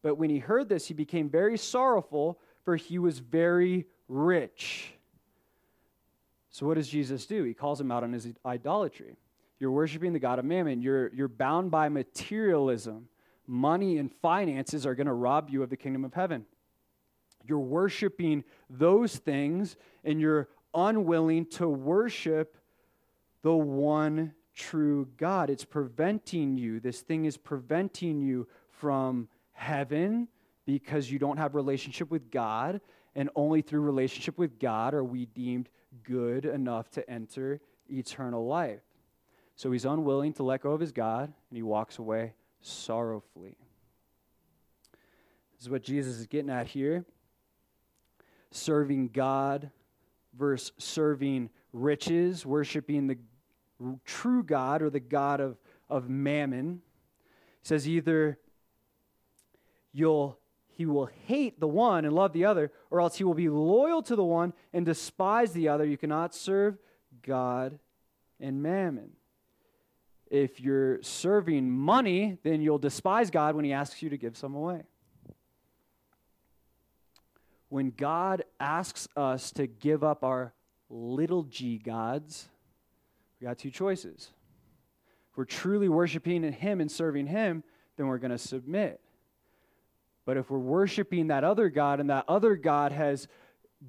But when he heard this, he became very sorrowful, for he was very rich. So, what does Jesus do? He calls him out on his idolatry. You're worshiping the God of mammon, you're, you're bound by materialism. Money and finances are going to rob you of the kingdom of heaven. You're worshiping those things and you're unwilling to worship the one true God. It's preventing you. This thing is preventing you from heaven because you don't have relationship with God and only through relationship with God are we deemed good enough to enter eternal life. So he's unwilling to let go of his God and he walks away sorrowfully. This is what Jesus is getting at here serving God versus serving riches, worshiping the true God or the God of, of mammon. He says either you'll he will hate the one and love the other, or else he will be loyal to the one and despise the other. You cannot serve God and mammon. If you're serving money, then you'll despise God when he asks you to give some away. When God asks us to give up our little g gods, we got two choices. If we're truly worshiping Him and serving Him, then we're going to submit. But if we're worshiping that other God and that other God has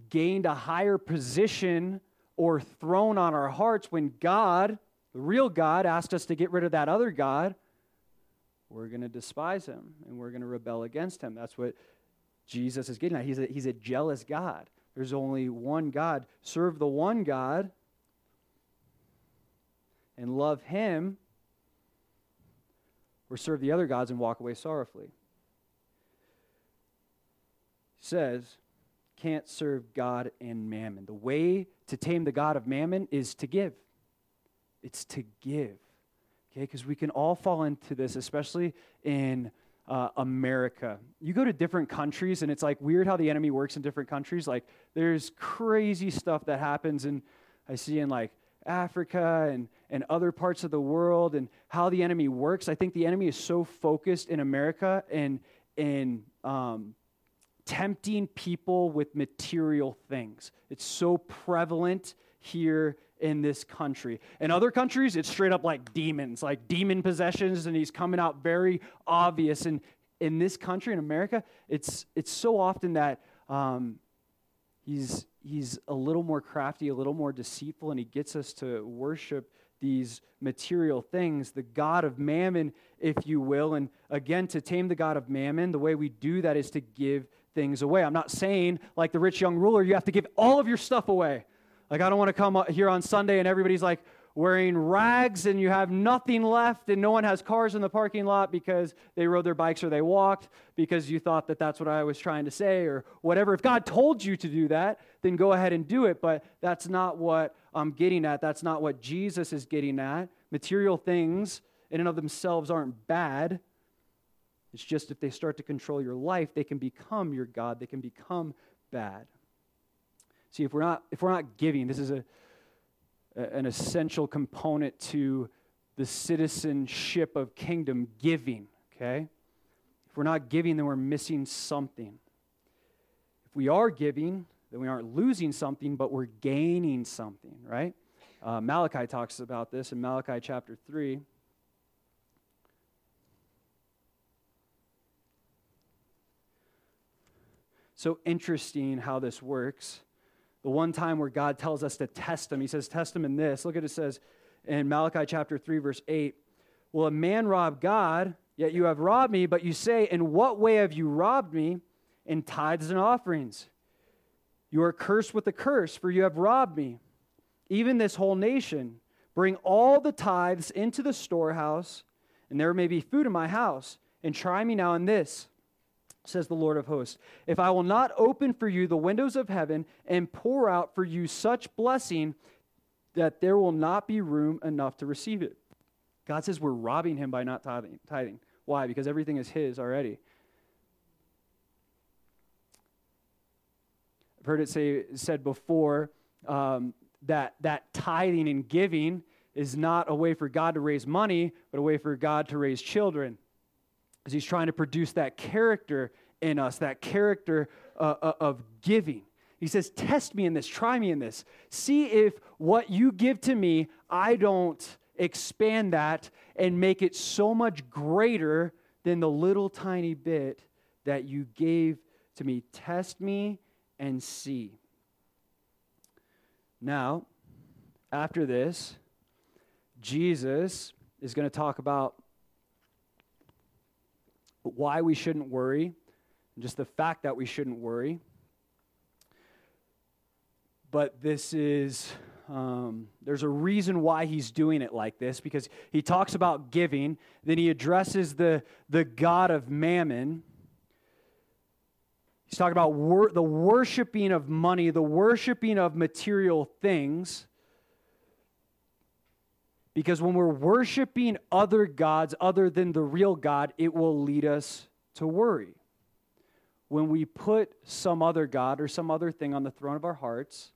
gained a higher position or throne on our hearts when God, the real God, asked us to get rid of that other God, we're going to despise him and we're going to rebel against him. That's what Jesus is getting at. He's a, he's a jealous God. There's only one God. Serve the one God and love him, or serve the other gods and walk away sorrowfully. He says, can't serve God and mammon. The way to tame the God of mammon is to give. It's to give. Okay, because we can all fall into this, especially in uh, America. You go to different countries, and it's like weird how the enemy works in different countries. Like, there's crazy stuff that happens, and I see in like Africa and, and other parts of the world, and how the enemy works. I think the enemy is so focused in America and in um, tempting people with material things. It's so prevalent here in this country. In other countries, it's straight up like demons, like demon possessions, and he's coming out very obvious. And in this country, in America, it's it's so often that um, he's he's a little more crafty, a little more deceitful, and he gets us to worship these material things, the God of mammon, if you will. And again, to tame the God of mammon, the way we do that is to give things away. I'm not saying, like the rich young ruler, you have to give all of your stuff away. Like, I don't want to come here on Sunday and everybody's like wearing rags and you have nothing left and no one has cars in the parking lot because they rode their bikes or they walked because you thought that that's what I was trying to say or whatever. If God told you to do that, then go ahead and do it. But that's not what I'm getting at. That's not what Jesus is getting at. Material things in and of themselves aren't bad. It's just if they start to control your life, they can become your God, they can become bad. See, if we're not, if we're not giving, this is a, an essential component to the citizenship of kingdom giving, okay? If we're not giving, then we're missing something. If we are giving, then we aren't losing something, but we're gaining something, right? Uh, Malachi talks about this in Malachi chapter 3. So interesting how this works the one time where God tells us to test him. He says, Test him in this. Look at it, says in Malachi chapter 3, verse 8. Will a man rob God? Yet you have robbed me, but you say, In what way have you robbed me? In tithes and offerings. You are cursed with a curse, for you have robbed me, even this whole nation. Bring all the tithes into the storehouse, and there may be food in my house. And try me now in this says the Lord of hosts, if I will not open for you the windows of heaven and pour out for you such blessing that there will not be room enough to receive it. God says we're robbing him by not tithing. Why? Because everything is his already. I've heard it say, said before um, that, that tithing and giving is not a way for God to raise money, but a way for God to raise children is he's trying to produce that character in us, that character uh, uh, of giving. He says, Test me in this, try me in this. See if what you give to me, I don't expand that and make it so much greater than the little tiny bit that you gave to me. Test me and see. Now, after this, Jesus is going to talk about why we shouldn't worry, just the fact that we shouldn't worry. But this is, um, there's a reason why he's doing it like this because he talks about giving, then he addresses the, the God of mammon. He's talking about wor- the worshiping of money, the worshiping of material things. Because when we're worshiping other gods other than the real God, it will lead us to worry. When we put some other God or some other thing on the throne of our hearts,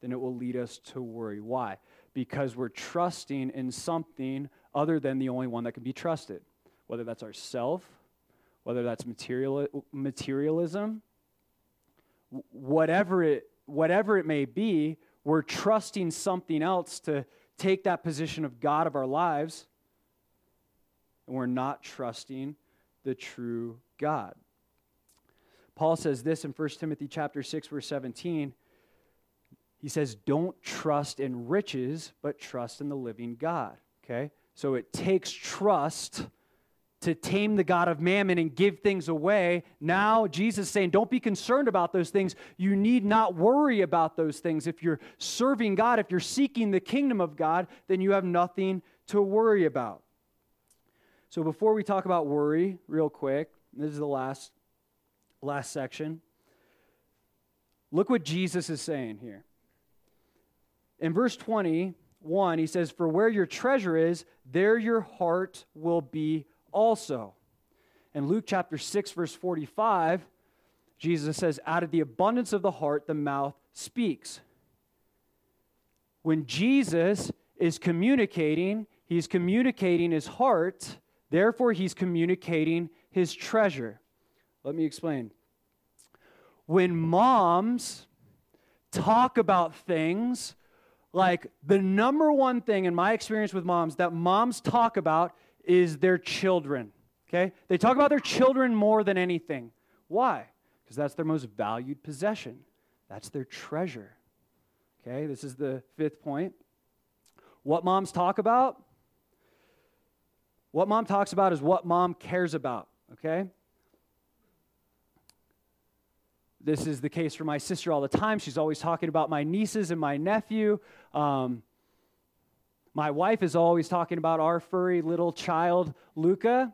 then it will lead us to worry. Why? Because we're trusting in something other than the only one that can be trusted, whether that's ourself, whether that's material, materialism, whatever it, whatever it may be, we're trusting something else to take that position of God of our lives, and we're not trusting the true God. Paul says this in 1 Timothy chapter 6 verse 17. He says, "Don't trust in riches, but trust in the living God." Okay? So it takes trust to tame the God of mammon and give things away. Now, Jesus is saying, don't be concerned about those things. You need not worry about those things. If you're serving God, if you're seeking the kingdom of God, then you have nothing to worry about. So, before we talk about worry, real quick, this is the last, last section. Look what Jesus is saying here. In verse 21, he says, For where your treasure is, there your heart will be also. In Luke chapter 6, verse 45, Jesus says, Out of the abundance of the heart, the mouth speaks. When Jesus is communicating, he's communicating his heart, therefore, he's communicating his treasure. Let me explain. When moms talk about things, like the number one thing in my experience with moms that moms talk about is their children. Okay? They talk about their children more than anything. Why? Because that's their most valued possession. That's their treasure. Okay? This is the fifth point. What moms talk about? What mom talks about is what mom cares about. Okay? This is the case for my sister all the time. She's always talking about my nieces and my nephew. Um, my wife is always talking about our furry little child, Luca.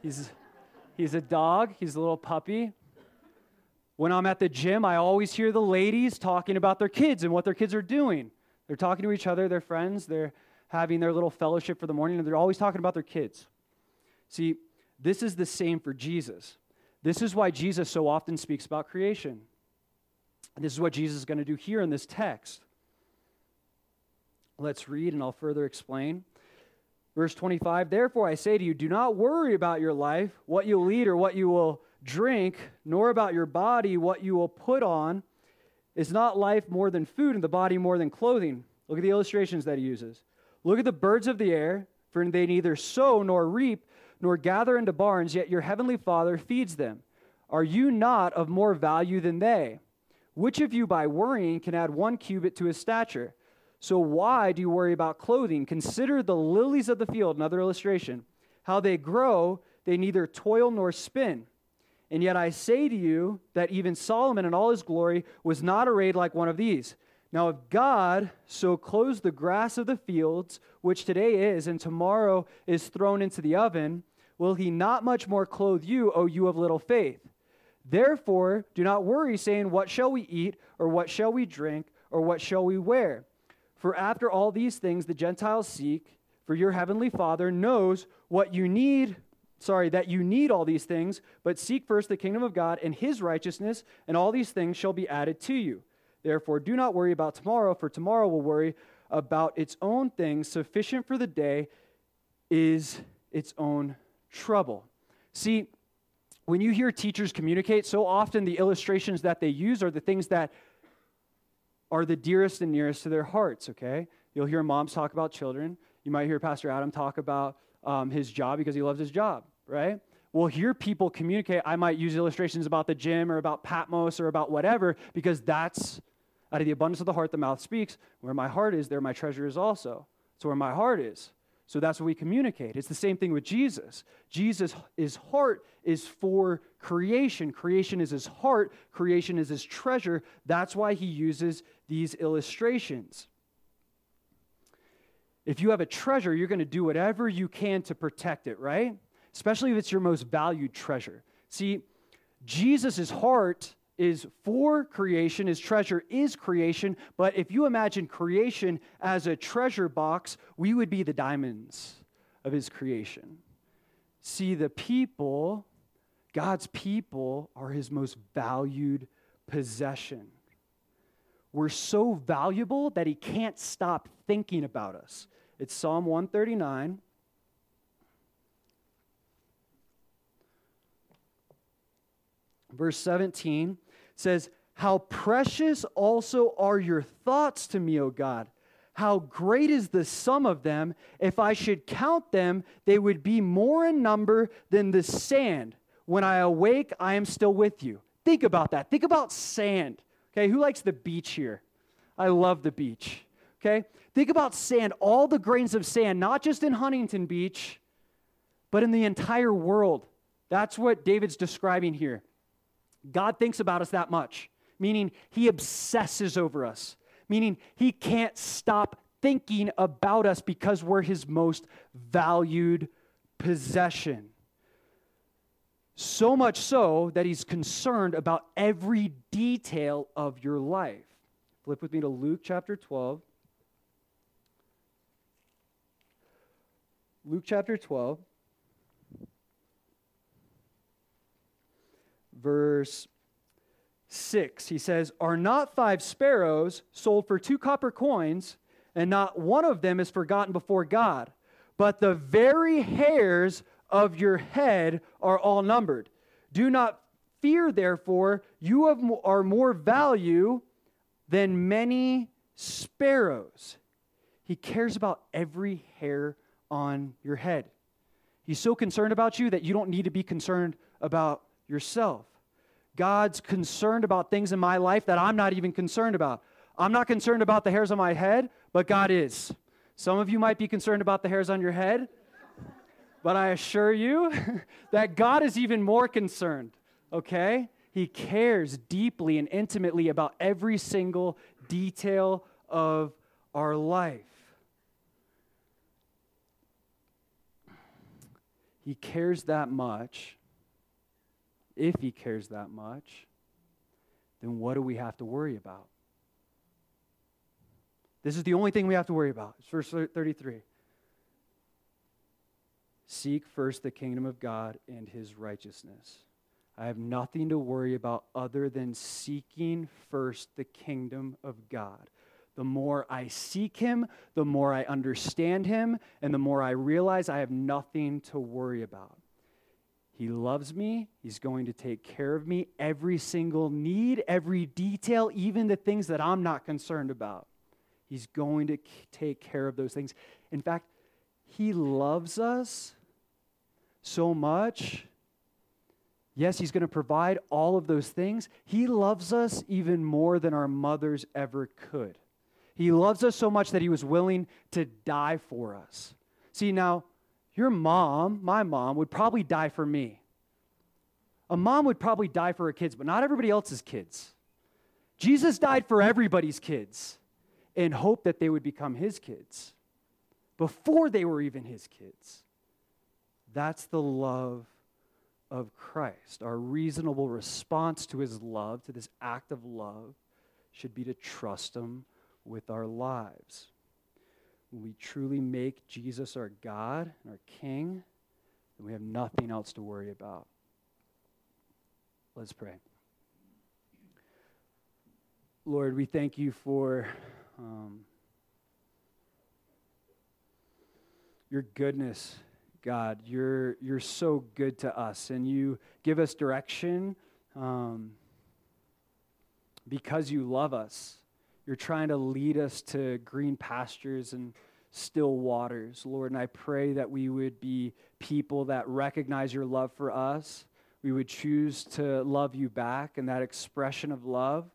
He's, he's a dog, he's a little puppy. When I'm at the gym, I always hear the ladies talking about their kids and what their kids are doing. They're talking to each other, they're friends, they're having their little fellowship for the morning, and they're always talking about their kids. See, this is the same for Jesus. This is why Jesus so often speaks about creation. And this is what Jesus is going to do here in this text. Let's read and I'll further explain. Verse 25 Therefore I say to you, do not worry about your life, what you'll eat or what you will drink, nor about your body, what you will put on. Is not life more than food and the body more than clothing? Look at the illustrations that he uses. Look at the birds of the air, for they neither sow nor reap nor gather into barns, yet your heavenly Father feeds them. Are you not of more value than they? Which of you by worrying can add one cubit to his stature? So why do you worry about clothing? Consider the lilies of the field, another illustration. How they grow, they neither toil nor spin. And yet I say to you that even Solomon in all his glory was not arrayed like one of these. Now, if God so clothes the grass of the fields, which today is and tomorrow is thrown into the oven, will he not much more clothe you, O you of little faith? Therefore, do not worry, saying, What shall we eat, or what shall we drink, or what shall we wear? For after all these things the Gentiles seek, for your heavenly Father knows what you need, sorry, that you need all these things, but seek first the kingdom of God and his righteousness, and all these things shall be added to you. Therefore, do not worry about tomorrow, for tomorrow will worry about its own things. Sufficient for the day is its own trouble. See, when you hear teachers communicate, so often the illustrations that they use are the things that are the dearest and nearest to their hearts, okay? You'll hear moms talk about children. You might hear Pastor Adam talk about um, his job because he loves his job, right? We'll hear people communicate. I might use illustrations about the gym or about Patmos or about whatever because that's out of the abundance of the heart, the mouth speaks. Where my heart is, there my treasure is also. It's where my heart is. So that's what we communicate. It's the same thing with Jesus. Jesus, his heart is for creation. Creation is his heart, creation is his treasure. That's why he uses these illustrations. If you have a treasure, you're going to do whatever you can to protect it, right? Especially if it's your most valued treasure. See, Jesus' heart is for creation, his treasure is creation, but if you imagine creation as a treasure box, we would be the diamonds of his creation. See, the people, God's people, are his most valued possession. We're so valuable that he can't stop thinking about us. It's Psalm 139. Verse 17 says, How precious also are your thoughts to me, O God. How great is the sum of them. If I should count them, they would be more in number than the sand. When I awake, I am still with you. Think about that. Think about sand. Okay, who likes the beach here? I love the beach. Okay, think about sand, all the grains of sand, not just in Huntington Beach, but in the entire world. That's what David's describing here. God thinks about us that much, meaning he obsesses over us, meaning he can't stop thinking about us because we're his most valued possession. So much so that he's concerned about every detail of your life. Flip with me to Luke chapter 12. Luke chapter 12, verse 6. He says, Are not five sparrows sold for two copper coins, and not one of them is forgotten before God? But the very hairs of your head are all numbered. Do not fear, therefore, you have, are more value than many sparrows. He cares about every hair on your head. He's so concerned about you that you don't need to be concerned about yourself. God's concerned about things in my life that I'm not even concerned about. I'm not concerned about the hairs on my head, but God is. Some of you might be concerned about the hairs on your head, but I assure you [laughs] that God is even more concerned, okay? He cares deeply and intimately about every single detail of our life. He cares that much. If he cares that much, then what do we have to worry about? This is the only thing we have to worry about. It's verse 33. Seek first the kingdom of God and his righteousness. I have nothing to worry about other than seeking first the kingdom of God. The more I seek him, the more I understand him, and the more I realize I have nothing to worry about. He loves me. He's going to take care of me. Every single need, every detail, even the things that I'm not concerned about. He's going to take care of those things. In fact, He loves us so much. Yes, He's going to provide all of those things. He loves us even more than our mothers ever could. He loves us so much that he was willing to die for us. See, now, your mom, my mom, would probably die for me. A mom would probably die for her kids, but not everybody else's kids. Jesus died for everybody's kids in hope that they would become his kids before they were even his kids. That's the love of Christ. Our reasonable response to his love, to this act of love, should be to trust him with our lives. When we truly make Jesus our God and our King, then we have nothing else to worry about. Let's pray. Lord, we thank you for um, your goodness, God. You're, you're so good to us, and you give us direction um, because you love us. You're trying to lead us to green pastures and still waters, Lord. And I pray that we would be people that recognize your love for us. We would choose to love you back, and that expression of love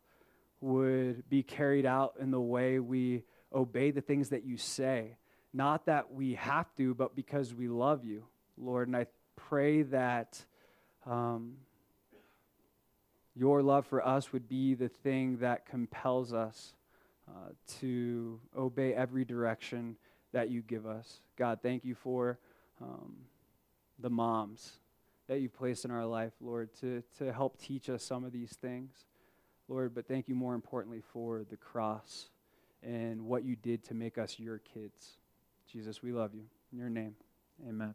would be carried out in the way we obey the things that you say. Not that we have to, but because we love you, Lord. And I pray that. Um, your love for us would be the thing that compels us uh, to obey every direction that you give us. God, thank you for um, the moms that you've placed in our life, Lord, to, to help teach us some of these things. Lord, but thank you more importantly for the cross and what you did to make us your kids. Jesus, we love you. In your name, amen.